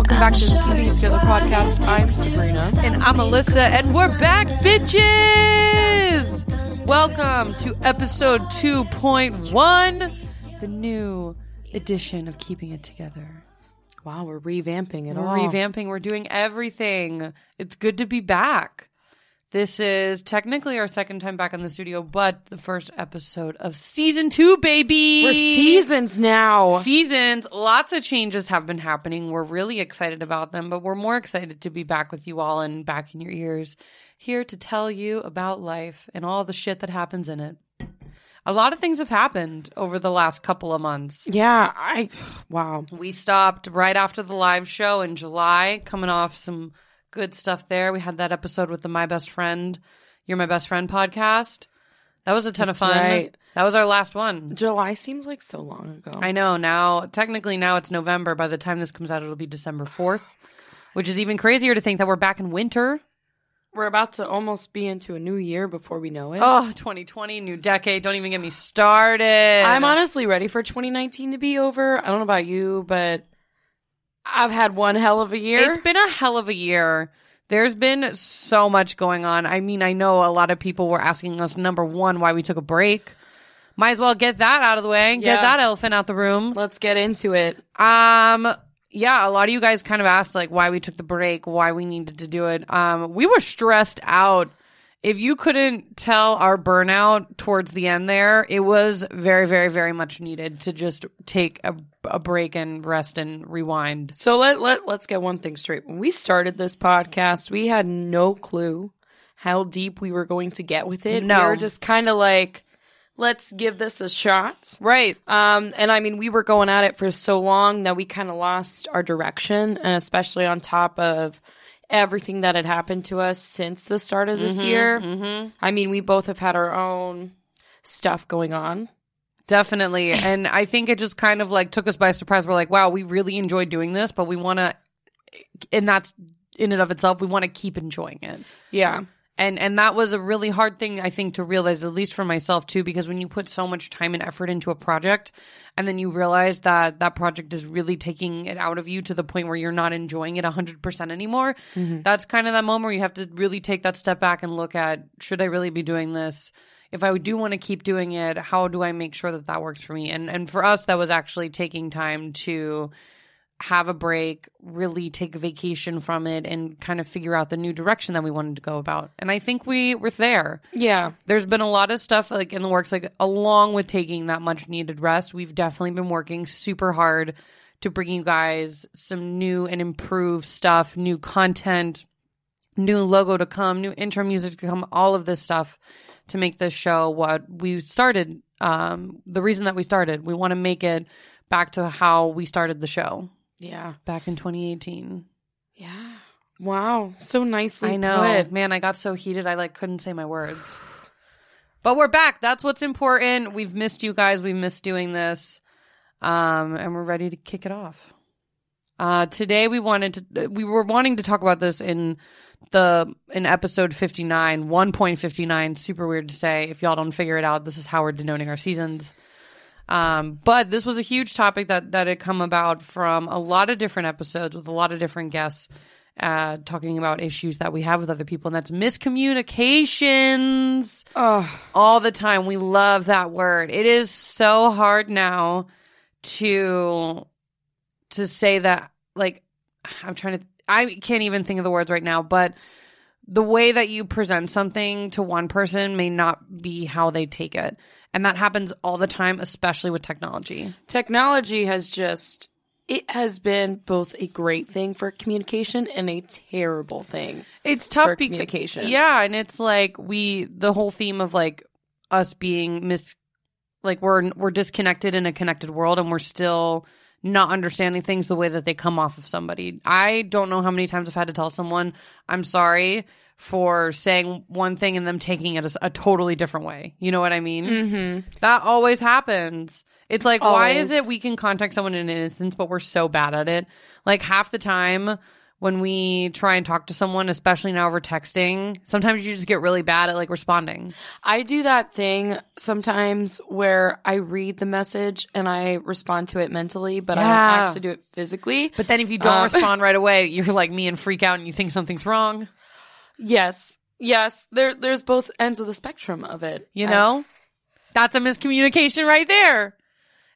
welcome back to the Keeping It Together podcast. I'm Sabrina. And I'm Alyssa, and we're back, bitches! Welcome to episode 2.1, the new edition of Keeping It Together. Wow, we're revamping it We're all. revamping, we're doing everything. It's good to be back. This is technically our second time back in the studio, but the first episode of season two, baby! We're seasons now. seasons. Lots of changes have been happening. We're really excited about them, but we're more excited to be back with you all and back in your ears, here to tell you about life and all the shit that happens in it. A lot of things have happened over the last couple of months. Yeah, I. Wow. We stopped right after the live show in July, coming off some good stuff there. We had that episode with the My Best Friend, You're My Best Friend podcast. That was a ton of fun. right. That was our last one. July seems like so long ago. I know now. Technically, now it's November. By the time this comes out, it'll be December fourth, which is even crazier to think that we're back in winter. We're about to almost be into a new year before we know it. Oh, 2020, new decade. Don't even get me started. I'm honestly ready for 2019 to be over. I don't know about you, but I've had one hell of a year. It's been a hell of a year. There's been so much going on. I mean, I know a lot of people were asking us number one why we took a break. Might as well get that out of the way. Get that elephant out the room. Let's get into it. Um, yeah, a lot of you guys kind of asked like why we took the break, why we needed to do it. Um, we were stressed out. If you couldn't tell our burnout towards the end there, it was very, very, very much needed to just take a, a break and rest and rewind. So let let let's get one thing straight. When we started this podcast, we had no clue how deep we were going to get with it. No. We were just kind of like, let's give this a shot. Right. Um, and I mean, we were going at it for so long that we kind of lost our direction, and especially on top of everything that had happened to us since the start of this mm-hmm, year. Mm-hmm. I mean, we both have had our own stuff going on. Definitely. And I think it just kind of like took us by surprise. We're like, wow, we really enjoyed doing this, but we want to, and that's in and of itself, we want to keep enjoying it. Yeah. And and that was a really hard thing I think to realize, at least for myself too, because when you put so much time and effort into a project, and then you realize that that project is really taking it out of you to the point where you're not enjoying it hundred percent anymore, mm-hmm. that's kind of that moment where you have to really take that step back and look at should I really be doing this? If I do want to keep doing it, how do I make sure that that works for me? And and for us, that was actually taking time to have a break, really take a vacation from it, and kind of figure out the new direction that we wanted to go about. And I think we were there. Yeah. There's been a lot of stuff like in the works, like along with taking that much needed rest, we've definitely been working super hard to bring you guys some new and improved stuff, new content, new logo to come, new intro music to come, all of this stuff to make this show what we started. Um, the reason that we started, we want to make it back to how we started the show Yeah. back in 2018. Yeah. Wow. So nicely I know, put. man. I got so heated, I like couldn't say my words. But we're back. That's what's important. We've missed you guys. We missed doing this, um, and we're ready to kick it off. Uh, today we wanted to. We were wanting to talk about this in the in episode 59 1.59 super weird to say if y'all don't figure it out this is how we're denoting our seasons um, but this was a huge topic that that had come about from a lot of different episodes with a lot of different guests uh, talking about issues that we have with other people, and that's miscommunications Oh, all the time. We love that word. It is so hard now to to say that. Like, I'm trying to. I can't even think of the words right now, but the way that you present something to one person may not be how they take it. And that happens all the time, especially with technology. technology has just it has been both a great thing for communication and a terrible thing. It's tough because communication. Yeah, and it's like we the whole theme of like us being mis like we're we're disconnected in a connected world and we're still not understanding things the way that they come off of somebody. I don't know how many times I've had to tell someone, I'm sorry for saying one thing and them taking it as a totally different way. You know what I mean? Mm-hmm. That always happens. It's like, why is it we can contact someone in an innocence, but we're so bad at it? Like half the time when we try and talk to someone, especially now over texting. Sometimes you just get really bad at like responding. I do that thing sometimes where I read the message and I respond to it mentally, but I Yeah. don't actually do it physically. But then if you don't Um, respond right away, you're like me and freak out and you think something's wrong. Yes. Yes. There there's both ends of the spectrum of it. You I- know? That's a miscommunication right there.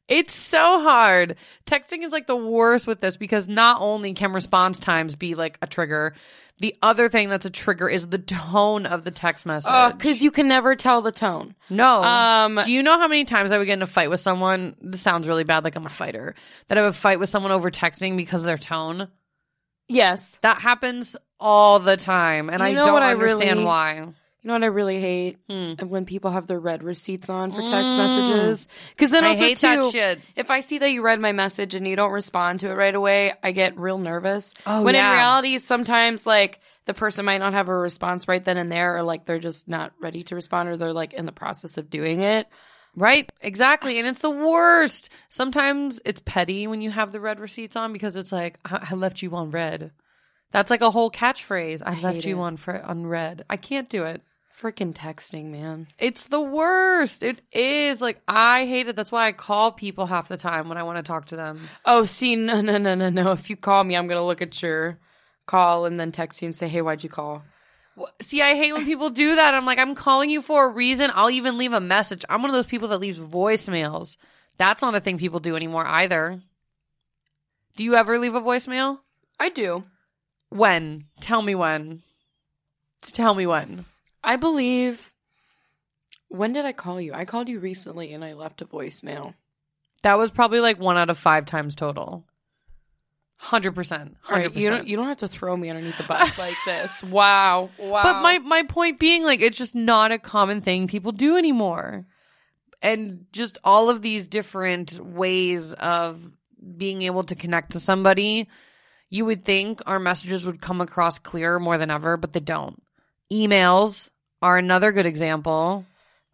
It's so hard. Texting is like the worst with this because not only can response times be like a trigger, the other thing that's a trigger is the tone of the text message. because you can never tell the tone. no. Um, Do you know how many times I would get in a fight with someone? This sounds really bad, like I'm a fighter. That I would fight with someone over texting because of their tone. Yes. That happens all the time, and You I know don't what I understand really- why. You know what I really hate? Hmm. When people have their read receipts on for text messages. Because then I also hate too, if I see that you read my message and you don't respond to it right away, I get real nervous. Oh, when yeah. in reality, sometimes like the person might not have a response right then and there, or like they're just not ready to respond, or they're like in the process of doing it. Right, exactly. And it's the worst. Sometimes it's petty when you have the read receipts on because it's like, I, I left you on read. That's like a whole catchphrase. I, left you it. on on read. I can't do it. Freaking texting, man. It's the worst. It is. Like, I hate it. That's why I call people half the time when I want to talk to them. Oh, see, no, no, no, no, no. If you call me, I'm gonna look at your call and then text you and say, "Hey, why'd you call?" See, I hate when people do that. I'm like, I'm calling you for a reason. I'll even leave a message. I'm one of those people that leaves voicemails. That's not a thing people do anymore either. Do you ever leave a voicemail? I do. When? Tell me when. Tell me when. I believe. When did I call you? I called you recently and I left a voicemail. That was probably like one out of five times total. Hundred percent. Hundred you don't you don't have to throw me underneath the bus like this. Wow, wow. But my my point being, like, it's just not a common thing people do anymore, and just all of these different ways of being able to connect to somebody. You would think our messages would come across clearer more than ever, but they don't. Emails are another good example.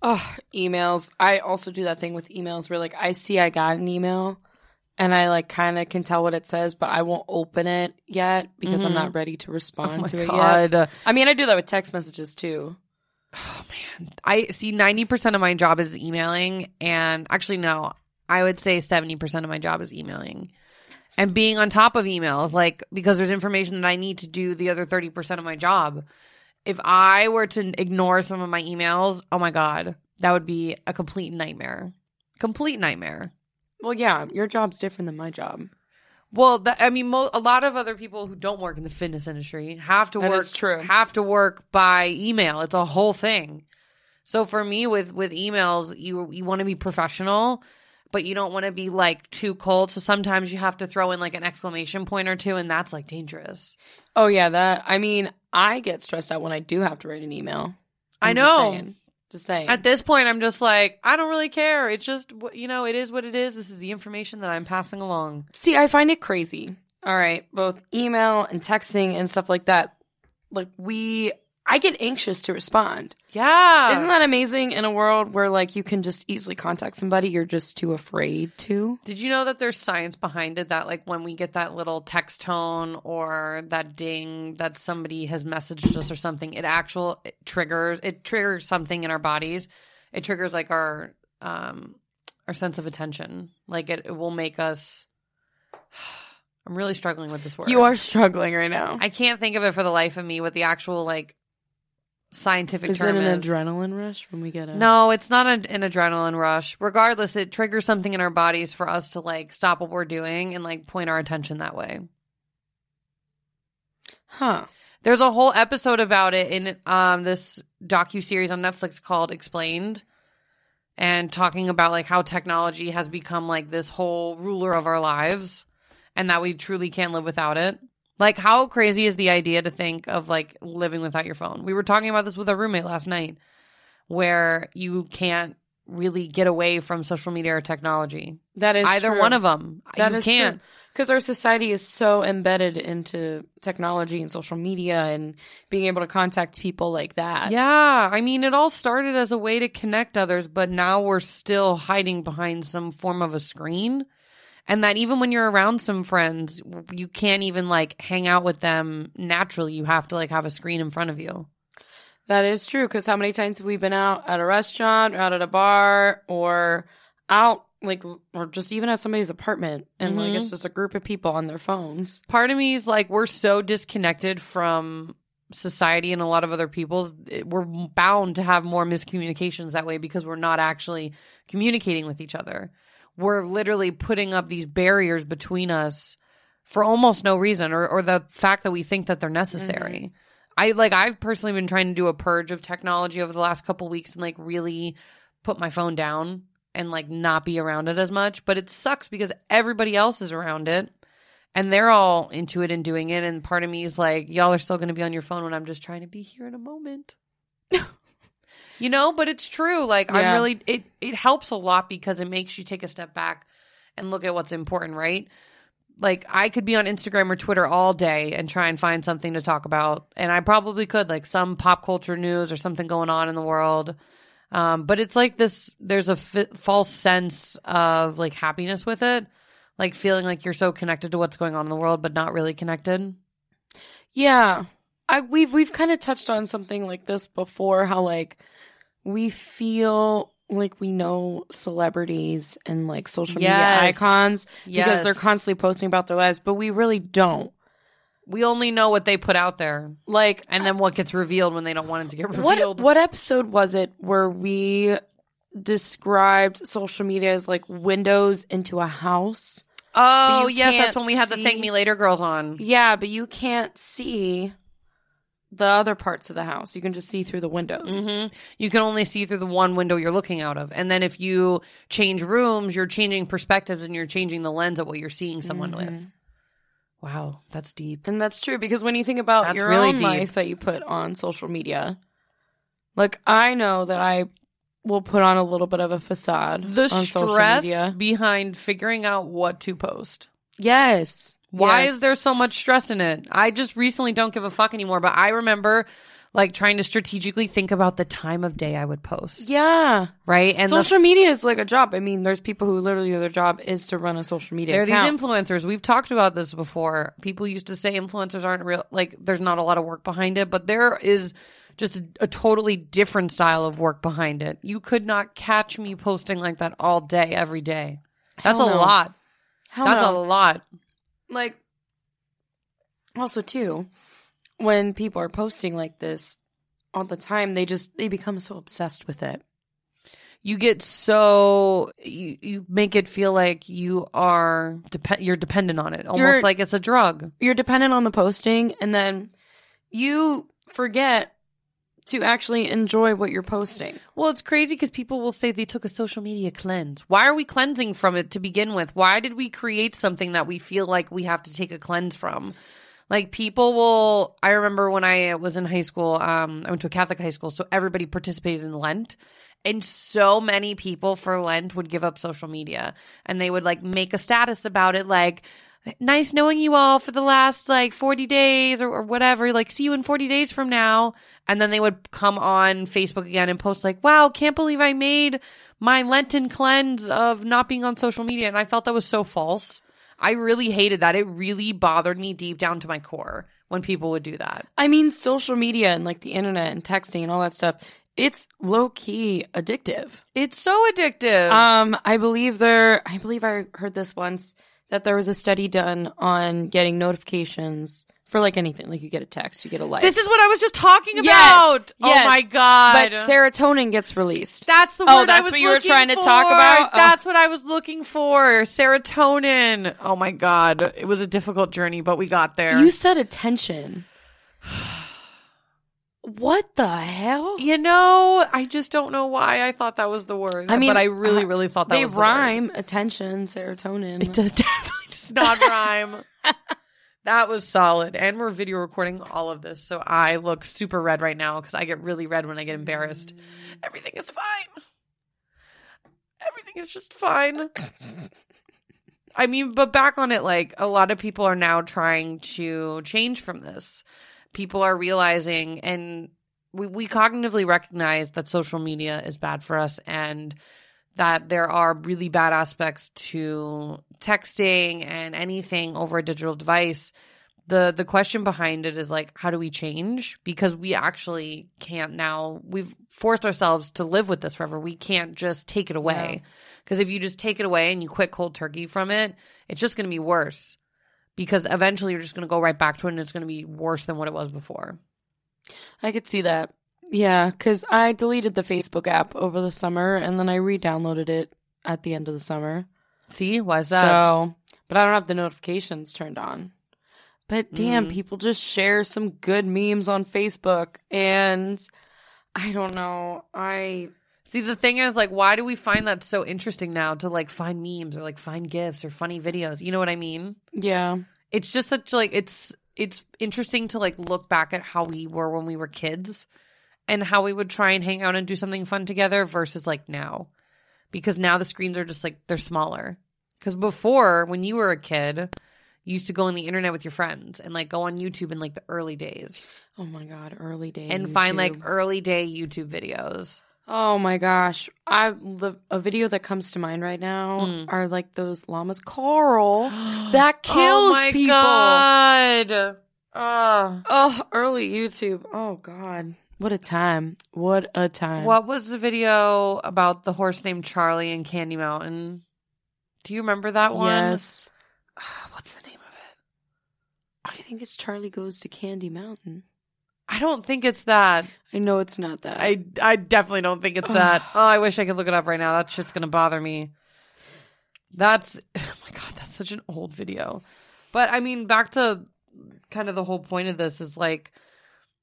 oh, emails. I also do that thing with emails where like I see I got an email and I like kind of can tell what it says, but I won't open it yet because I'm not mm-hmm. ready to oh respond Oh to it yet. I mean, I do that with text messages too. Oh man, I see 90% of my job is emailing. And actually, no, I would say 70% of my job is emailing and being on top of emails, like because there's information that I need to do the other 30% of my job. If I were to ignore some of my emails, oh my God, that would be a complete nightmare. Complete nightmare. Well, yeah, your job's different than my job. Well, that, I mean, mo- a lot of other people who don't work in the fitness industry have to That work. true. Have to work by email. It's a whole thing. So for me, with with emails, you you want to be professional, but you don't want to be like too cold. So sometimes you have to throw in like an exclamation point or two, and that's like dangerous. Oh yeah, that. I mean, I get stressed out when I do have to write an email. I I'm know. Just saying. Just saying. At this point, I'm just like, I don't really care. It's just you know, it is what it is. This is the information that I'm passing along. See, I find it crazy. All right, both email and texting and stuff like that. Like we, I get anxious to respond. Yeah, Isn't that amazing? In a world where like you can just easily contact somebody, you're just too afraid to. Did you know that there's science behind it that like when we get that little text tone or that ding that somebody has messaged us or something, it actual it triggers it triggers something in our bodies. It triggers like our um our sense of attention. Like it, it will make us I'm really struggling with this word. You are struggling right now. I can't think of it for the life of me what the actual like scientific Is it an is. adrenaline rush when we get a? No, it's not an, an adrenaline rush. Regardless, it triggers something in our bodies for us to like stop what we're doing and like point our attention that way. Huh. There's a whole episode about it in um this docu series on Netflix called Explained and talking about like how technology has become like this whole ruler of our lives and that we truly can't live without it. Like how crazy is the idea to think of like living without your phone? We were talking about this with a roommate last night where you can't really get away from social media or technology. That is Either true. one of them. That you is can't. because our society is so embedded into technology and social media and being able to contact people like that. Yeah, I mean, it all started as a way to connect others, but now we're still hiding behind some form of a screen. And that even when you're around some friends, you can't even like hang out with them naturally. You have to like have a screen in front of you. That is true. Because how many times have we been out at a restaurant, or out at a bar, or out like, or just even at somebody's apartment, and like it's mm-hmm. just a group of people on their phones. Part of me is like, we're so disconnected from society and a lot of other people's. We're bound to have more miscommunications that way because we're not actually communicating with each other. We're literally putting up these barriers between us for almost no reason or, or the fact that we think that they're necessary. Mm-hmm. I like I've personally been trying to do a purge of technology over the last couple weeks and like really put my phone down and like not be around it as much, but it sucks because everybody else is around it and they're all into it and doing it and part of me is like y'all are still going to be on your phone when I'm just trying to be here in a moment. you know, but it's true. Like I Yeah. really it it helps a lot because it makes you take a step back and look at what's important, right? Like I could be on Instagram or Twitter all day and try and find something to talk about, and I probably could, like some pop culture news or something going on in the world. Um, but it's like this. There's a false sense of like happiness with it, like feeling like you're so connected to what's going on in the world, but not really connected. Yeah. I we've we've kind of touched on something like this before how like we feel like we know celebrities and like social Yes. media icons because they're constantly posting about their lives, but we really don't. We only know what they put out there, Like and then what gets revealed when they don't want it to get revealed. what episode was it where we described social media as like windows into a house? oh yes, that's when we had the "Thank Me Later" girls on. Yeah, but you can't see the other parts of the house. You can just see through the windows. hmm You can only see through the one window you're looking out of. And then if you change rooms, you're changing perspectives and you're changing the lens of what you're seeing someone Mm-hmm. with. Wow, that's deep. And that's true because when you think about That's your really own deep. life that you put on social media, like I know that I will put on a little bit of a facade The on social stress media. behind figuring out what to post. Yes. Why Yes. is there so much stress in it? I just recently don't give a fuck anymore, but I remember like trying to strategically think about the time of day I would post. Yeah. Right? And the social media is like a job. I mean, there's people who literally their job is to run a social media There are account. these influencers. We've talked about this before. People used to say influencers aren't real, like, there's not a lot of work behind it, but there is just a, a totally different style of work behind it. You could not catch me posting like that all day, every day. That's Hell a no. lot. Hell That's no. a lot. Like also too when people are posting like this all the time they just they become so obsessed with it You get so, you, you make it feel like you are, dep- you're dependent on it, almost You're- like it's a drug. you're dependent on the posting and then you forget to actually enjoy what you're posting Well, it's crazy because people will say they took a social media cleanse. Why are we cleansing from it to begin with? Why did we create something that we feel like we have to take a cleanse from? Like people will. I remember when I was in high school. Um, I went to a Catholic high school, so everybody participated in Lent, and so many people for Lent would give up social media, and they would like make a status about it, like nice knowing you all for the last like 40 days or, or whatever like see you in 40 days from now. And then they would come on facebook again and post like wow can't believe i made my lenten cleanse of not being on social media. And i felt that was so false. I really hated that. It really bothered me deep down to my core when people would do that. I mean social media and like the internet and texting and all that stuff it's low-key addictive. It's so addictive. Um, I believe there. I believe I heard this once that there was a study done on getting notifications for like anything. Like you get a text, you get a like. this is what i was just talking about Yes, oh yes. my god but serotonin gets released. That's the Oh, word I that's was what you were trying to talk for. about? Oh. That's what I was looking for. Serotonin. Oh my god, it was a difficult journey, but we got there. You said attention. What the hell? You know, I just don't know why I thought that was the word. I mean, but I really, really thought that They was the word. rhyme. Attention, serotonin. It does- definitely does not rhyme. that was solid, and we're video recording all of this, so I look super red right now because I get really red when I get embarrassed. Everything is fine. Everything is just fine. I mean, but back on it, like a lot of people are now trying to change from this. People are realizing, and we, we cognitively recognize that social media is bad for us and that there are really bad aspects to texting and anything over a digital device, the the question behind it is like how do we change? Because we actually can't now. We've forced ourselves to live with this forever. We can't just take it away. Because if you just take it away and you quit cold turkey from it it's just going to be worse because eventually you're just going to go right back to it and it's going to be worse than what it was before I could see that. Yeah, because I deleted the Facebook app over the summer and then I re downloaded it at the end of the summer. see why is that So, but I don't have the notifications turned on. But damn, Mm. people just share some good memes on Facebook and I don't know. I See, the thing is, like, why do we find that so interesting now to like find memes or like find gifs or funny videos? You know what I mean? yeah. It's just such like it's it's interesting to like look back at how we were when we were kids and how we would try and hang out and do something fun together versus like now. Because now the screens are just like they're smaller. Because before, when you were a kid, you used to go on the internet with your friends and like go on YouTube in like the early days Oh my god, early days. and find like early day YouTube videos. Oh my gosh. I the a video that comes to mind right now Hmm. are like those llamas Carl that kills oh my people. god. Oh. Oh, early YouTube. Oh god. What a time. What a time. What was the video about the horse named Charlie in Candy Mountain? Do you remember that one? Yes. What's the name of it? I think it's Charlie Goes to Candy Mountain. I don't think it's that. I know it's not that. I I definitely don't think it's that. Oh, I wish I could look it up right now. That shit's gonna bother me. That's oh my god, that's such an old video. But I mean, back to kind of the whole point of this is like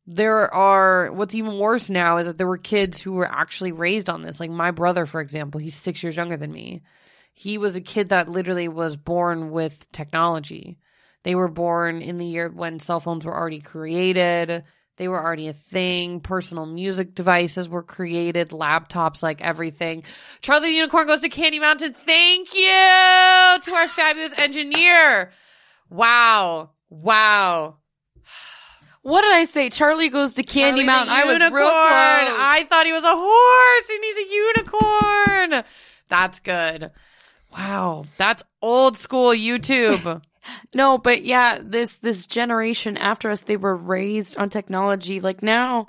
there are what's even worse now is that there were kids who were actually raised on this. Like my brother, for example, he's six years younger than me. He was a kid that literally was born with technology. They were born in the year when cell phones were already created. They were already a thing. Personal music devices were created, laptops, like everything. Charlie the Unicorn goes to Candy Mountain. Thank you to our fabulous engineer. Wow. Wow. what did I say? Charlie Goes to Candy Charlie Mountain. I was real close. I thought he was a horse and he's a unicorn. That's good. Wow. That's old school YouTube. No, but yeah, this this generation after us, they were raised on technology. Like now,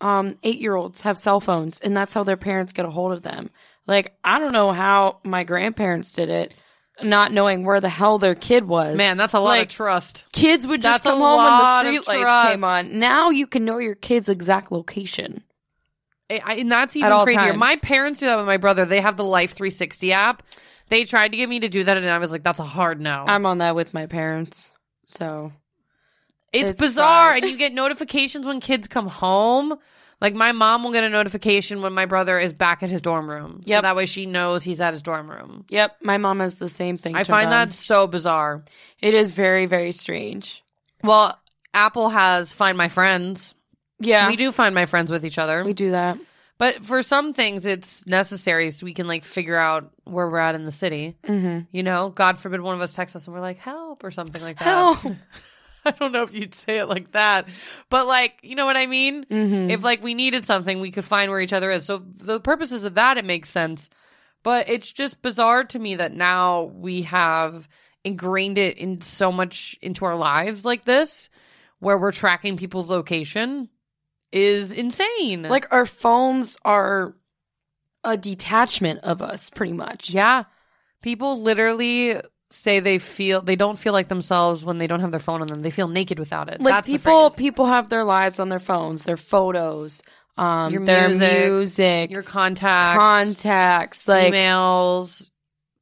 um, eight year olds have cell phones, and that's how their parents get a hold of them. Like I don't know how my grandparents did it, not knowing where the hell their kid was. Man, that's a lot Like, of trust. kids would just That's come home when the streetlights came on. Now you can know your kid's exact location. I- I- and that's even crazier. times. My parents do that with my brother. They have the Life 360 app. They tried to get me to do that, and I was like, "That's a hard no." I'm on that with my parents, so it's, it's bizarre, and you get notifications when kids come home. Like my mom will get a notification when my brother is back at his dorm room. So that way she knows he's at his dorm room. yep. My mom has the same thing. I find on. that so bizarre. it is very very strange. Well, Apple has Find My Friends. Yeah, We do find my friends with each other. we do that. But for some things, it's necessary so we can like figure out where we're at in the city. Mm-hmm. You know, God forbid one of us texts us and we're like, help or something like that. Help. I don't know if you'd say it like that, but like, you know what I mean? Mm-hmm. If like we needed something, we could find where each other is. So the purposes of that, it makes sense. But it's just bizarre to me that now we have ingrained it in so much into our lives like this, where we're tracking people's location is insane. like our phones are a detachment of us, pretty much. Yeah. People literally say they feel they don't feel like themselves when they don't have their phone on them. They feel naked without it. Like That's people, people have their lives on their phones, their photos, um, Your their music, music, your contacts, contacts, like emails.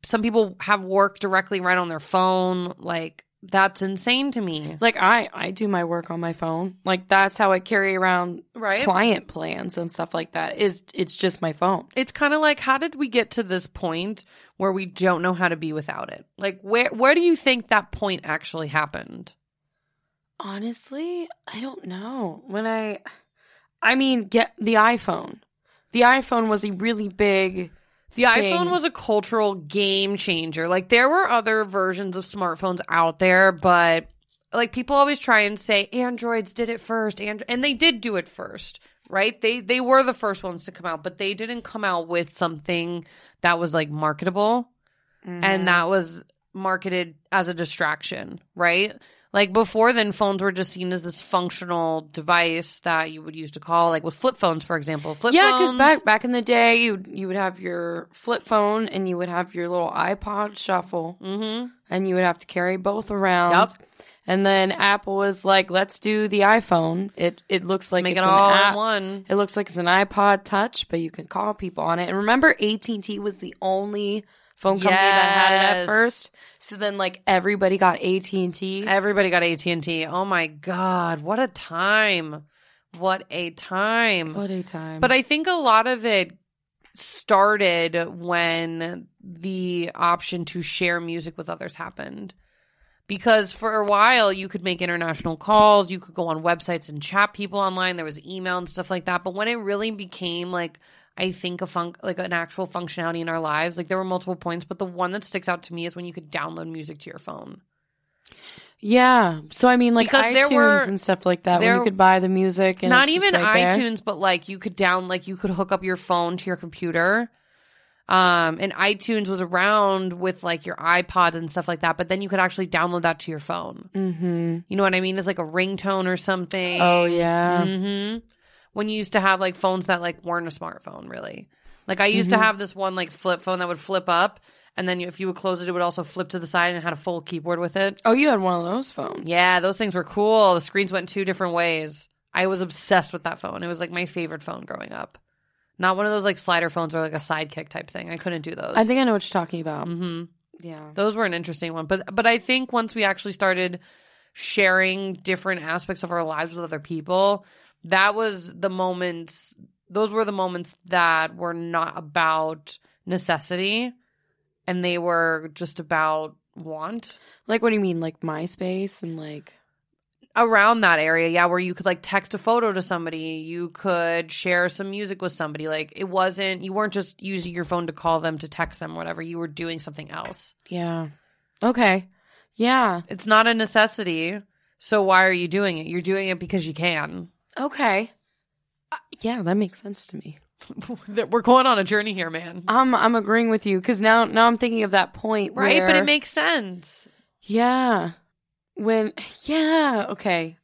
Some people have work directly right on their phone. Like that's insane to me. like I, I do my work on my phone. Like that's how I carry around Right. client plans and stuff like that. Is it's just my phone. It's kind of like how did we get to this point where we don't know how to be without it? Like where where do you think that point actually happened? Honestly, I don't know. When I, I mean, get the iPhone. The iPhone was a really big. The thing. iPhone was a cultural game changer. Like there were other versions of smartphones out there, but like people always try and say androids did it first and and they did do it first, right? They they were the first ones to come out, but they didn't come out with something that was like marketable Mm-hmm. and that was marketed as a distraction, right? Like before then phones were just seen as this functional device that you would use to call like with flip phones for example. Flip Yeah, because back back in the day, you you would have your flip phone and you would have your little iPod Shuffle, Mhm. and you would have to carry both around. Yup. And then Apple was like, "Let's do the iPhone. It it looks like make it's it an all app. in one. It looks like it's an iPod Touch, but you can call people on it. And remember, AT and T was the only phone company that had it Yes. at first. So then, like everybody got AT and T. Everybody got AT&T. Oh my god, what a time. What a time. What a time! But I think a lot of it started when the option to share music with others happened. Because for a while you could make international calls, you could go on websites and chat people online, there was email and stuff like that. But when it really became like I think a fun like an actual functionality in our lives, like there were multiple points, but the one that sticks out to me is when you could download music to your phone. yeah. So I mean, like Because iTunes there were- and stuff like that, when there- you could buy the music and not even right there. iTunes, but like you could down like you could hook up your phone to your computer. Um, and iTunes was around with like your iPods and stuff like that, but then you could actually download that to your phone. Mm-hmm. You know what I mean? It's like a ringtone or something. Oh yeah. hmm When you used to have like phones that like weren't a smartphone, really. Like I used to have this one like flip phone that would flip up, and then if you would close it, it would also flip to the side and it had a full keyboard with it. Oh, you had one of those phones. Yeah, those things were cool. The screens went two different ways. I was obsessed with that phone. It was like my favorite phone growing up. Not one of those like slider phones or like a sidekick type thing. I couldn't do those. I think I know what you're talking about. Mm-hmm. Yeah. those were an interesting one. But but I think once we actually started sharing different aspects of our lives with other people, that was the moments. Those were the moments that were not about necessity, and they were just about want. Like, what do you mean, like MySpace and like? around that area, yeah, where you could like text a photo to somebody, you could share some music with somebody. Like it wasn't, you weren't just using your phone to call them, to text them, whatever. You were doing something else. Yeah. Okay. Yeah. It's not a necessity. So why are you doing it? You're doing it because you can. Okay. Uh, yeah, that makes sense to me. We're going on a journey here, man. I'm I'm agreeing with you because now now I'm thinking of that point, Right? But it makes sense. yeah. When yeah okay,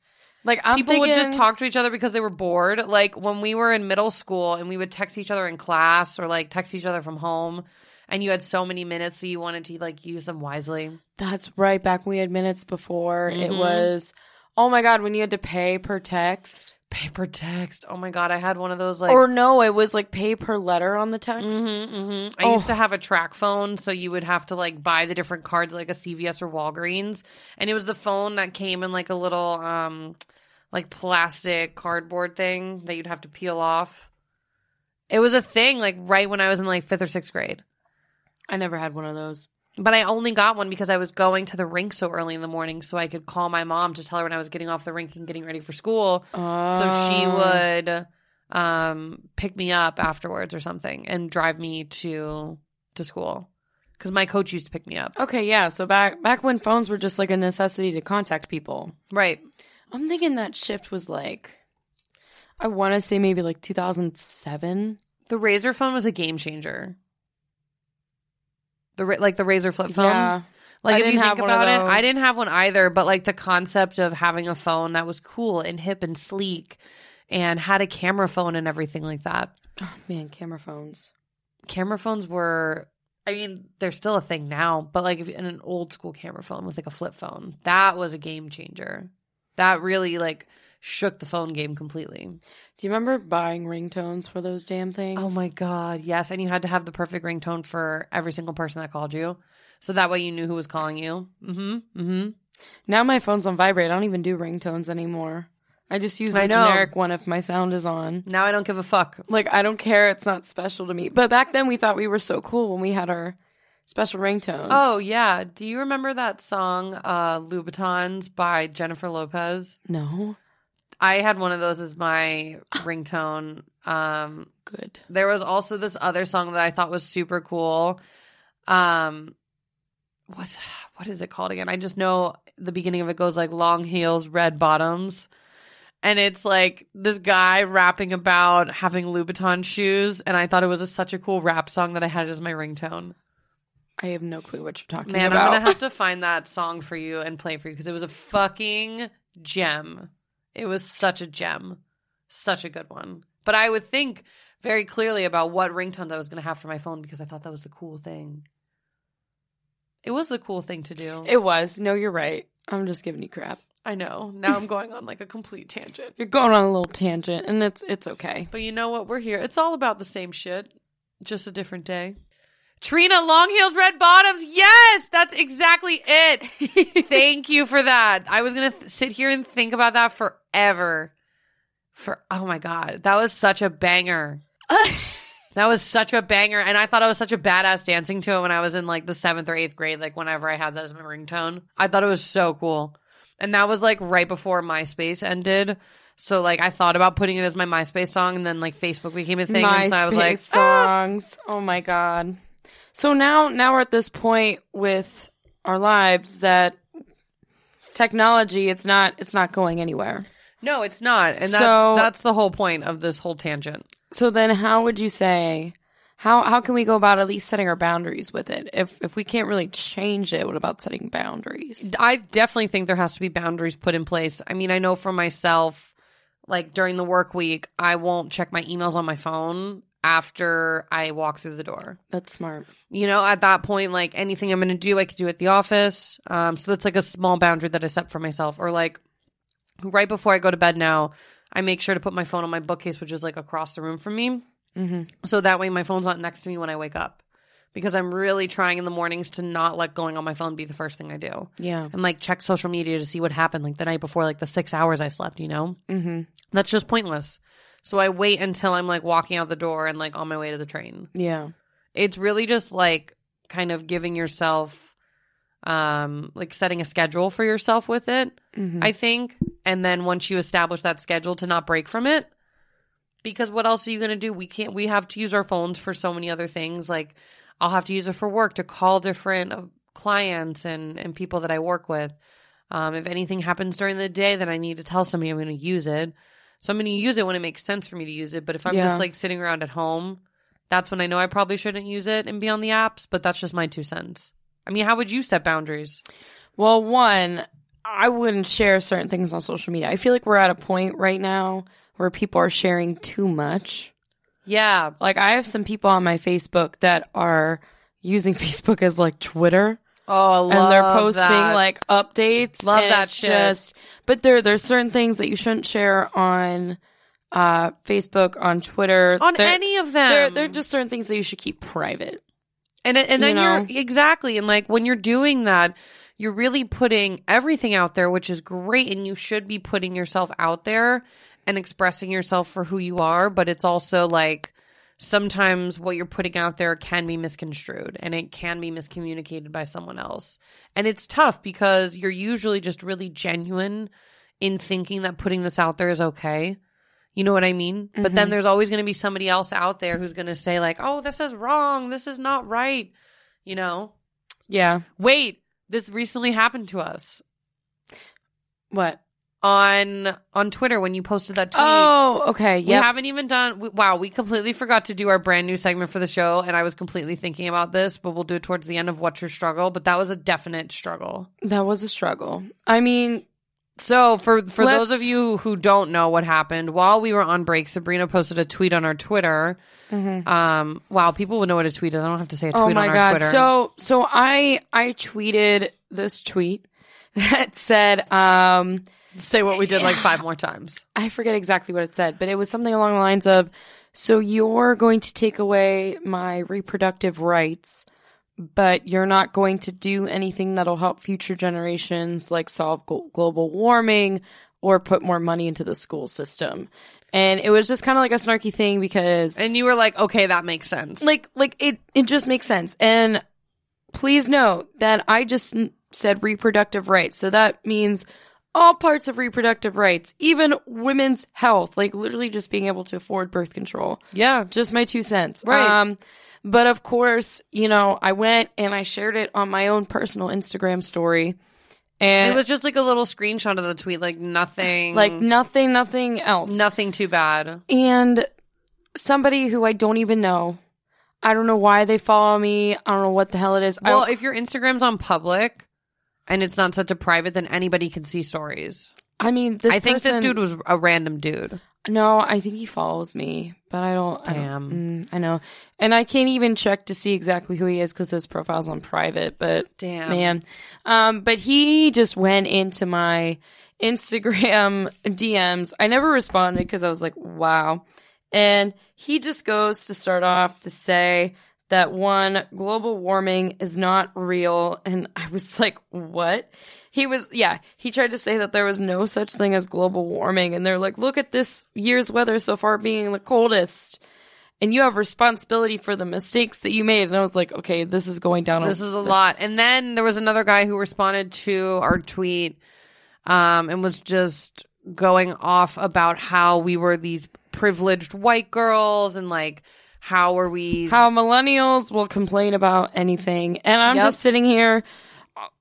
like I'm People would just thinking- talk to each other because they were bored. Like when we were in middle school and we would text each other in class or like text each other from home and you had so many minutes so you wanted to like use them wisely. That's right. Back when we had minutes before, it Mhm. was oh my god when you had to pay per text, Paper text. Oh my god, I had one of those like or no, it was like pay per letter on the text. Mhm, mhm. I Oh. used to have a TracFone, so you would have to like buy the different cards like a CVS or Walgreens, and it was the phone that came in like a little um like plastic cardboard thing that you'd have to peel off. It was a thing like right when I was in like fifth or sixth grade. I never had one of those. But I only got one because I was going to the rink so early in the morning, so I could call my mom to tell her when I was getting off the rink and getting ready for school. So she Oh. would um, pick me up afterwards or something and drive me to to school because my coach used to pick me up. Okay, yeah. So back back when phones were just like a necessity to contact people, Right. I'm thinking that shift was like, I want to say maybe like 2007. The Razr phone was a game changer. The like the Razr flip phone. Yeah, Like I if you think about it, I didn't have one either. But like the concept of having a phone that was cool and hip and sleek, and had a camera phone and everything like that. oh, man, camera phones. camera phones were I mean, they're still a thing now, but like if in an old school camera phone with like a flip phone, that was a game changer. That really like shook the phone game completely. Do you remember buying ringtones for those damn things? Oh my god, yes, and you had to have the perfect ringtone for every single person that called you. So that way you knew who was calling you. Mhm. Mhm. Now my phone's on vibrate. I don't even do ringtones anymore. I just use a generic one if my sound is on. Now I don't give a fuck. Like I don't care. It's not special to me. But back then we thought we were so cool when we had our special ringtones. Oh yeah, do you remember that song uh Louboutins by Jennifer Lopez? no, I had one of those as my ringtone. Um good. There was also this other song that I thought was super cool. Um what what is it called again? I just know the beginning of it goes like long heels, red bottoms. And it's like this guy rapping about having Louboutin shoes and I thought it was a, such a cool rap song that I had it as my ringtone. I have no clue what you're talking Man, about. Man, I'm gonna have to find that song for you and play for you because it was a fucking gem. It was such a gem, such a good one. But I would think very clearly about what ringtones I was gonna have for my phone because I thought that was the cool thing. It was the cool thing to do. it was. No, you're right. I'm just giving you crap. I know. Now I'm going on like a complete tangent. You're going on a little tangent, and it's it's okay. But you know what? We're here. It's all about the same shit, just a different day. Trina, long heels, red bottoms. Yes, that's exactly it. Thank you for that. I was gonna th- sit here and think about that forever. For oh my god, that was such a banger. That was such a banger, and I thought I was such a badass dancing to it when I was in like the seventh or eighth grade. Like whenever I had that as my ringtone, I thought it was so cool. And that was like right before MySpace ended. So like I thought about putting it as my MySpace song, and then like Facebook became a thing, and so I was like, MySpace "Ah." songs. Oh my god. So now now we're at this point with our lives that technology it's not it's not going anywhere. No, it's not. And that's So- that's the whole point of this whole tangent. So then how would you say how how can we go about at least setting our boundaries with it? If if we can't really change it, what about setting boundaries? I definitely think there has to be boundaries put in place. I mean, I know for myself, like during the work week, I won't check my emails on my phone after I walk through the door. That's smart. You know, at that point, like anything I'm going to do, I could do at the office. Um, so that's like a small boundary that I set for myself. Or like right before I go to bed now, I make sure to put my phone on my bookcase, which is like across the room from me. Mm-hmm. So that way my phone's not next to me when I wake up. Because I'm really trying in the mornings to not let going on my phone be the first thing I do. Yeah. And like check social media to see what happened like the night before, like the six hours I slept, you know? Mm-hmm. That's just pointless. So I wait until I'm like walking out the door and like on my way to the train. Yeah. it's really just like kind of giving yourself um like setting a schedule for yourself with it Mhm. i think. And then once you establish that schedule to not break from it because what else are you going to do? We can't we have to use our phones for so many other things. Like i'll have to use it for work to call different uh, clients and and people that i work with. Um if anything happens during the day that i need to tell somebody i'm going to use it so i'm going to use it when it makes sense for me to use it but if i'm Yeah. just like sitting around at home that's when I know I probably shouldn't use it and be on the apps, but that's just my two cents. I mean, how would you set boundaries? Well, one, I wouldn't share certain things on social media. I feel like we're at a point right now where people are sharing too much. Yeah. Like I have some people on my Facebook that are using Facebook as like Twitter Oh, and they're posting like updates. Love that shit. Just, but there there's certain things that you shouldn't share on uh, Facebook, on Twitter, on There- any of them. There, there are just certain things that you should keep private. and and then you know? are exactly and like when you're doing that, you're really putting everything out there, which is great, and you should be putting yourself out there and expressing yourself for who you are. But it's also like sometimes what you're putting out there can be misconstrued and it can be miscommunicated by someone else. And it's tough because you're usually just really genuine in thinking that putting this out there is okay. You know what I mean? But then mm-hmm. there's always going to be somebody else out there who's going to say, like, oh, this is wrong. This is not right. You know? Yeah. Wait, this recently happened to us What? On on Twitter when you posted that tweet. Oh, okay. Yeah. We haven't even done. We, wow, we completely forgot to do our brand new segment for the show, and I was completely thinking about this, but we'll do it towards the end of what's your struggle. But that was a definite struggle. That was a struggle. I mean, So for for those of you who don't know what happened, while we were on break, Sabrina posted a tweet on our Twitter. Um, wow, people would know what a tweet is. I don't have to say a tweet oh my on our god. Twitter. So so I I tweeted this tweet that said um say what we did like five more times. I forget exactly what it said, but it was something along the lines of so you're going to take away my reproductive rights, but you're not going to do anything that'll help future generations like solve global warming or put more money into the school system. And it was just kind of like a snarky thing because And you were like, okay, that makes sense. like like it it just makes sense and please note that i just n- said reproductive rights so that means all parts of reproductive rights even women's health like literally just being able to afford birth control yeah. just my two cents Right. um but of course you know i went and i shared it on my own personal instagram story and It was just like a little screenshot of the tweet, like nothing, like nothing nothing else nothing too bad. and somebody who I don't even know I don't know why they follow me. I don't know what the hell it is. Well, don't- if your Instagram's on public and it's not such a private, then anybody can see stories. I mean, this I think person, this dude was a random dude. No, I think he follows me, but I don't. I, don't, mm, I know, and I can't even check to see exactly who he is because his profile's on private. But Damn. man, um, but he just went into my Instagram DMs. I never responded because I was like, wow, and he just goes to start off to say that one global warming is not real, and I was like, what? He was, yeah, he tried to say that there was no such thing as global warming. And they're like, look at this year's weather so far being the coldest. And you have responsibility for the mistakes that you made. And I was like, okay, this is going down. This is a lot. And then there was another guy who responded to our tweet um, and was just going off about how we were these privileged white girls and like how are we how millennials will complain about anything. And I'm Yep. just sitting here,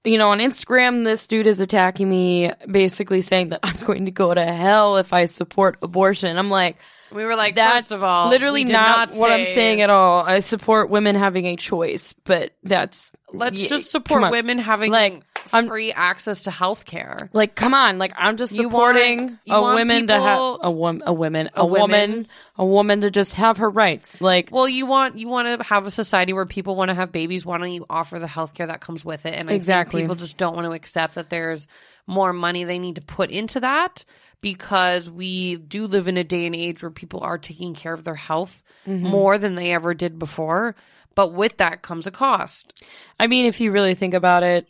you know, on Instagram, this dude is attacking me, basically saying that I'm going to go to hell if I support abortion. I'm like, we were like that's first of all literally did not, what I'm saying at all. I support women having a choice, but that's Let's yeah, just support women having Like, I'm- free access to health care. Like, come on! Like, I'm just You want- supporting a woman to have a woman, a woman, a, A woman, woman? a woman to just have her rights. Like, Well, you want you want to have a society where people want to have babies. Why don't you offer the health care that comes with it? And I Exactly. think people just don't want to accept that there's more money they need to put into that because we do live in a day and age where people are taking care of their health Mm-hmm. more than they ever did before. But with that comes a cost. I mean, if you really think about it,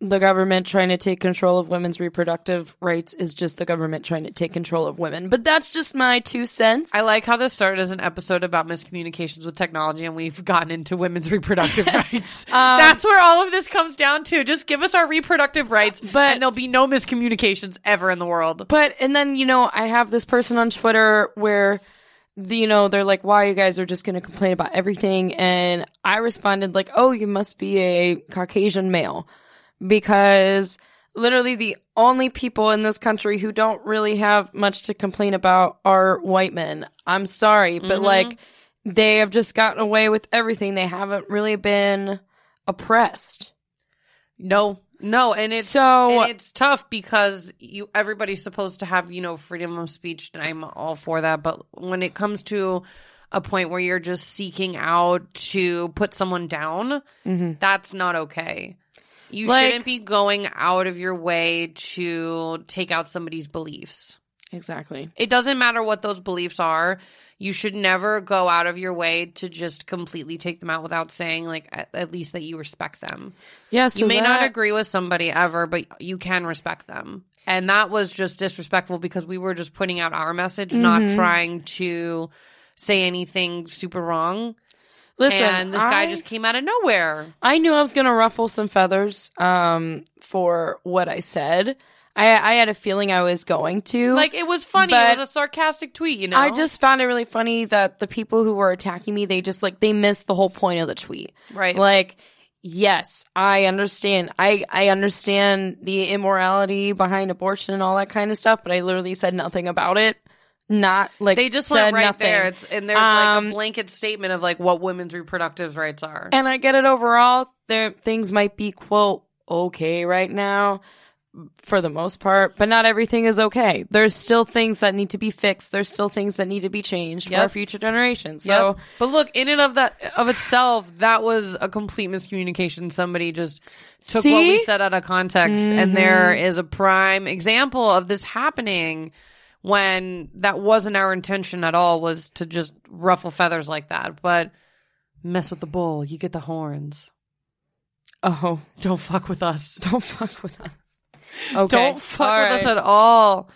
the government trying to take control of women's reproductive rights is just the government trying to take control of women. But that's just my two cents. I like how this started as an episode about miscommunications with technology, and we've gotten into women's reproductive rights. Um, That's where all of this comes down to. Just give us our reproductive rights, But- and there'll be no miscommunications ever in the world. But and then you know I have this person on Twitter where the, you know they're like why you guys are just going to complain about everything and I responded like oh you must be a Caucasian male because literally the only people in this country who don't really have much to complain about are white men. I'm sorry but mm-hmm. like they have just gotten away with everything. They haven't really been oppressed. No, no, and it's So- and it's tough because you everybody's supposed to have you know freedom of speech, and I'm all for that. But when it comes to a point where you're just seeking out to put someone down, mm-hmm. that's not okay. You Like- shouldn't be going out of your way to take out somebody's beliefs. Exactly. It doesn't matter what those beliefs are. You should never go out of your way to just completely take them out without saying, like, at, at least that you respect them Yeah, so you may not agree with somebody ever, but you can respect them. And that was just disrespectful because we were just putting out our message, Mm-hmm. not trying to say anything super wrong. Listen, and this guy just came out of nowhere. I knew I was gonna ruffle some feathers um for what I said. I I had a feeling I was going to. Like it was funny. It was a sarcastic tweet, you know. I just found it really funny that the people who were attacking me, they just like they missed the whole point of the tweet. Right. Like, yes, I understand. I I understand the immorality behind abortion and all that kind of stuff, but I literally said nothing about it. Not like they just said went right nothing. there. It's, and there's like Um, a blanket statement of like what women's reproductive rights are. And I get it overall. There things might be quote okay right now for the most part, but not everything is okay. There's still things that need to be fixed. There's still things that need to be changed for Yep. our future generations. So Yep. but look, in and of that of itself, that was a complete miscommunication. Somebody just took what we said out of context, and there is a prime example of this happening when that wasn't our intention at all. Was to just ruffle feathers like that, but mess with the bull, you get the horns. oh, Don't fuck with us. don't fuck with us. Okay. Don't fuck All with us at all.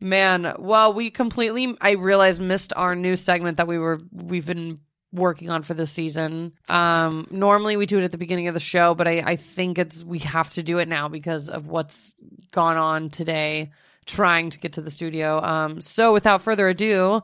Man, well, we completely I realized missed our new segment that we were we've been working on for this season. Um normally we do it at the beginning of the show, but I, I think it's we have to do it now because of what's gone on today trying to get to the studio. Um so without further ado,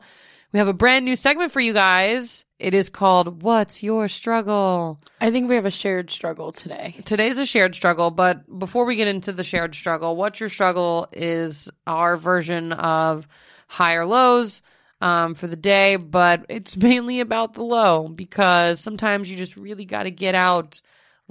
we have a brand new segment for you guys. It is called What's Your Struggle? I think we have a shared struggle today. Today's a shared struggle, but before we get into the shared struggle, what's your struggle is our version of higher lows. um, for the day, but it's mainly about the low because sometimes you just really got to get out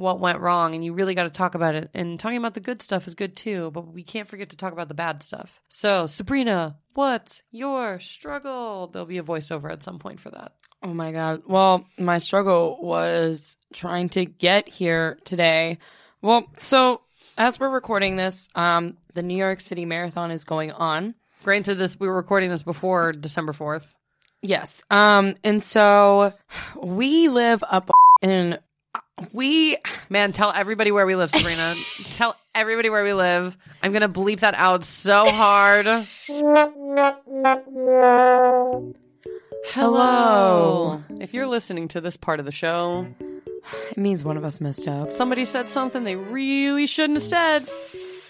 what went wrong and you really got to talk about it. And talking about the good stuff is good too, but we can't forget to talk about the bad stuff. So, Sabrina, what's your struggle? There'll be a voiceover at some point for that. Oh my God. Well, my struggle was trying to get here today. Well, so as we're recording this, um, the New York City Marathon is going on. Granted, this we were recording this before December fourth. Yes. Um, and so we live up in we Man, tell everybody where we live, Sabrina. tell everybody where we live. I'm gonna bleep that out so hard. Hello. If you're listening to this part of the show, it means one of us messed up. somebody said something they really shouldn't have said.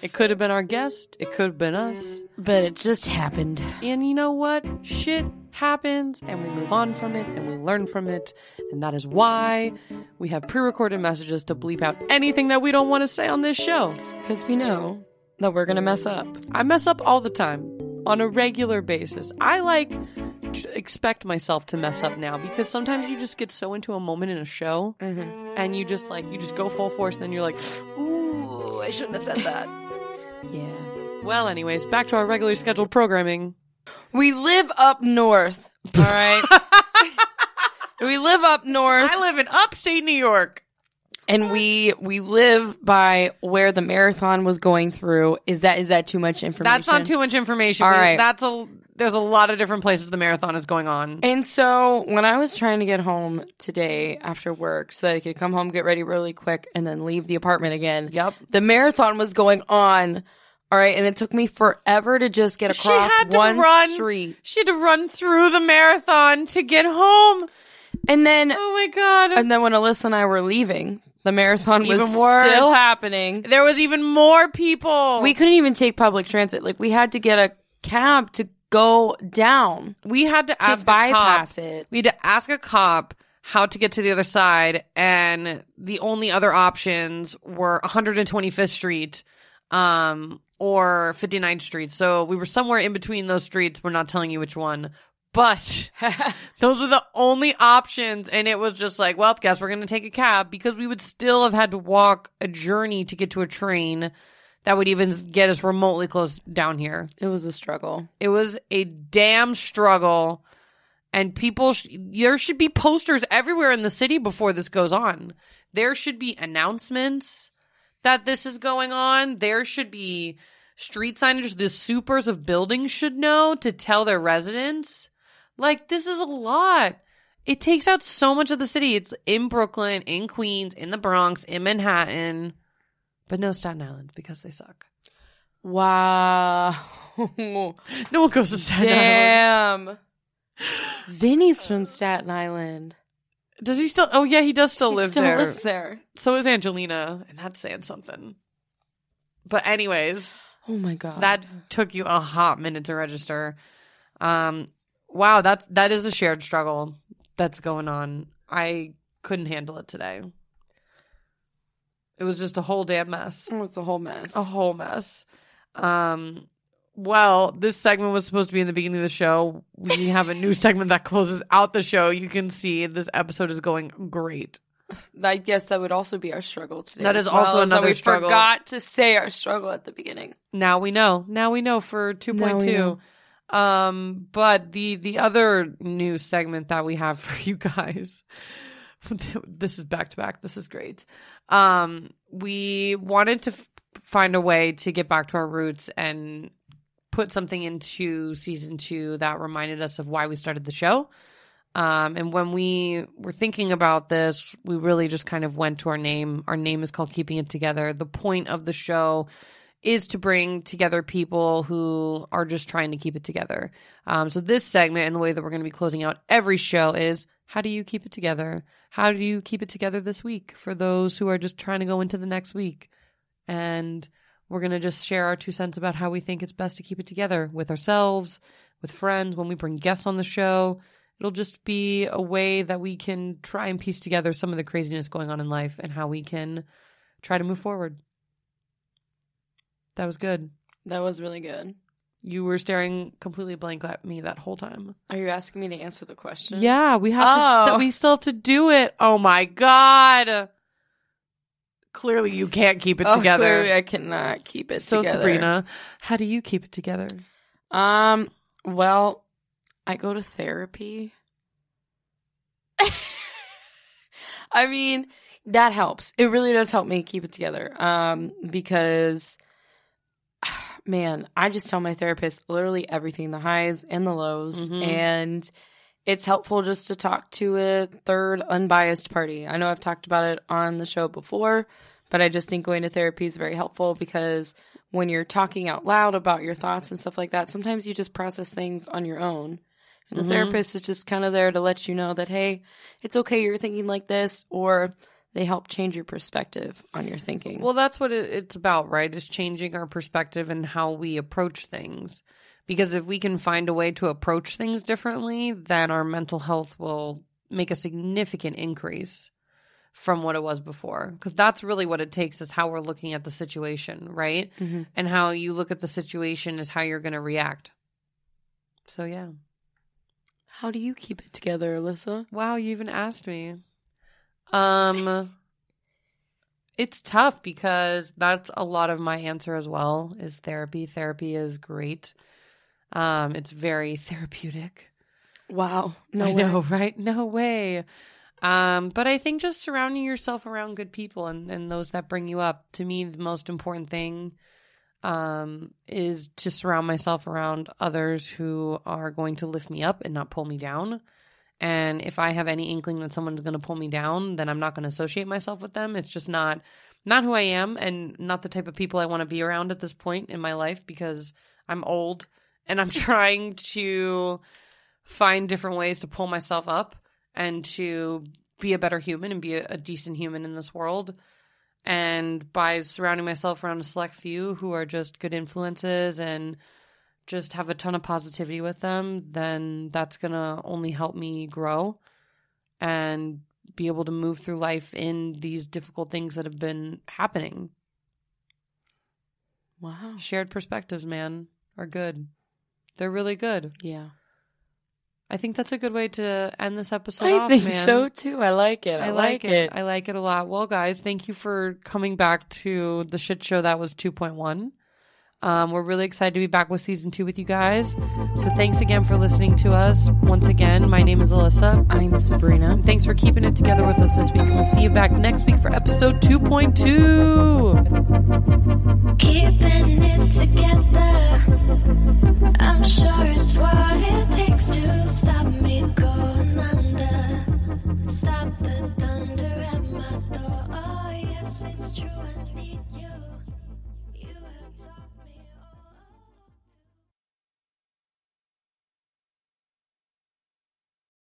It could have been our guest. It could have been us. But it just happened. And you know what? Shit happens and we move on from it and we learn from it. And that is why we have pre recorded messages to bleep out anything that we don't want to say on this show. Because we know that we're gonna mess up. I mess up all the time on a regular basis. I like to expect myself to mess up now because sometimes you just get so into a moment in a show mm-hmm. and you just like, you just go full force and then you're like, ooh, I shouldn't have said that. Yeah. well, anyways, back to our regularly scheduled programming. We live up north. All right. we live up north. I live in upstate New York. and we we live by where the marathon was going through. Is that is that too much information? That's not too much information. All right. That's a there's a lot of different places the marathon is going on. And so when I was trying to get home today after work so that I could come home, get ready really quick, and then leave the apartment again. Yep. The marathon was going on. All right, and it took me forever to just get She across had to one run. street. She had to run through the marathon to get home. And then Oh my god. and then when Alyssa and I were leaving, the marathon was worse. still happening. there was even more people. We couldn't even take public transit. Like we had to get a cab to go down we had to to ask bypass cop. it. We had to ask a cop how to get to the other side, and the only other options were 125th Street, um, or 59th Street. So we were somewhere in between those streets. We're not telling you which one, but those were the only options. And it was just like, well, guess we're going to take a cab because we would still have had to walk a journey to get to a train that would even get us remotely close down here. It was a struggle. It was a damn struggle. And people, sh- there should be posters everywhere in the city before this goes on. There should be announcements that this is going on. There should be street signage the supers of buildings should know to tell their residents. Like, this is a lot. It takes out so much of the city. It's in Brooklyn, in Queens, in the Bronx, in Manhattan, but no Staten Island because they suck. Wow. No one goes to Staten Island. Damn. Vinny's from Staten Island. Does he still? Oh yeah, he does still He live still there. lives there. So is Angelina, and that's saying something. But anyways, Oh my god. that took you a hot minute to register. Um, wow, that's that is a shared struggle that's going on. I couldn't handle it today. It was just a whole damn mess. It was a whole mess. A whole mess. Um, well, this segment was supposed to be in the beginning of the show. We have a new segment that closes out the show. You can see this episode is going great. I guess that would also be our struggle today. That is as is also well, is that another we struggle. forgot to say our struggle at the beginning. Now we know. Now we know for Now we 2.2. know. Um, but the the other new segment that we have for you guys, this is back to back. This is great. Um, we wanted to f- find a way to get back to our roots and put something into season two that reminded us of why we started the show. Um, and when we were thinking about this, we really just kind of went to our name. Our name is called Keeping It Together. The point of the show is to bring together people who are just trying to keep it together. Um, so this segment and the way that we're going to be closing out every show is how do you keep it together? How do you keep it together this week for those who are just trying to go into the next week? And we're going to just share our two cents about how we think it's best to keep it together with ourselves, with friends, when we bring guests on the show. It'll just be a way that we can try and piece together some of the craziness going on in life and how we can try to move forward. That was good. That was really good. You were staring completely blank at me that whole time. Are you asking me to answer the question? Yeah, we have to. Oh. We still have to do it. Oh my god! Clearly, you can't keep it Oh, together. clearly I cannot keep it together. so, together. Sabrina, how do you keep it together? Um, well, I go to therapy. I mean, that helps. It really does help me keep it together. Um, because man, I just tell my therapist literally everything, the highs and the lows, Mhm. and it's helpful just to talk to a third unbiased party. I know I've talked about it on the show before, but I just think going to therapy is very helpful because when you're talking out loud about your thoughts and stuff like that, sometimes you just process things on your own. And the Mhm. therapist is just kind of there to let you know that, hey, it's okay you're thinking like this, or they help change your perspective on your thinking. Well, that's what it's about, right? Is changing our perspective and how we approach things. Because if we can find a way to approach things differently, then our mental health will make a significant increase from what it was before. Because that's really what it takes is how we're looking at the situation, right? Mhm. And how you look at the situation is how you're going to react. So, yeah. How do you keep it together, Alyssa? Wow, you even asked me. Um it's tough because that's a lot of my answer as well is therapy. Therapy is great. Um it's very therapeutic. Wow. No I way. know, right? No way. Um but I think just surrounding yourself around good people and and those that bring you up to me the most important thing um is to surround myself around others who are going to lift me up and not pull me down. And if I have any inkling that someone's going to pull me down, then I'm not going to associate myself with them. It's just not not who I am and not the type of people I want to be around at this point in my life because I'm old and I'm trying to find different ways to pull myself up and to be a better human and be a, a decent human in this world. And by surrounding myself around a select few who are just good influences and just have a ton of positivity with them, then that's going to only help me grow and be able to move through life in these difficult things that have been happening. Wow. Shared perspectives, man, are good. They're really good. Yeah. I think that's a good way to end this episode I off, think man. so too. I like it. I, like, it. I like it a lot. Well, guys, thank you for coming back to the shit show that was 2.1. Um, we're really excited to be back with season two with you guys. So thanks again for listening to us. Once again, my name is Alyssa. I'm Sabrina. Thanks for keeping it together with us this week. And we'll see you back next week for episode 2.2. Keeping it together. I'm sure it's what it takes to stop me going under. Stop the.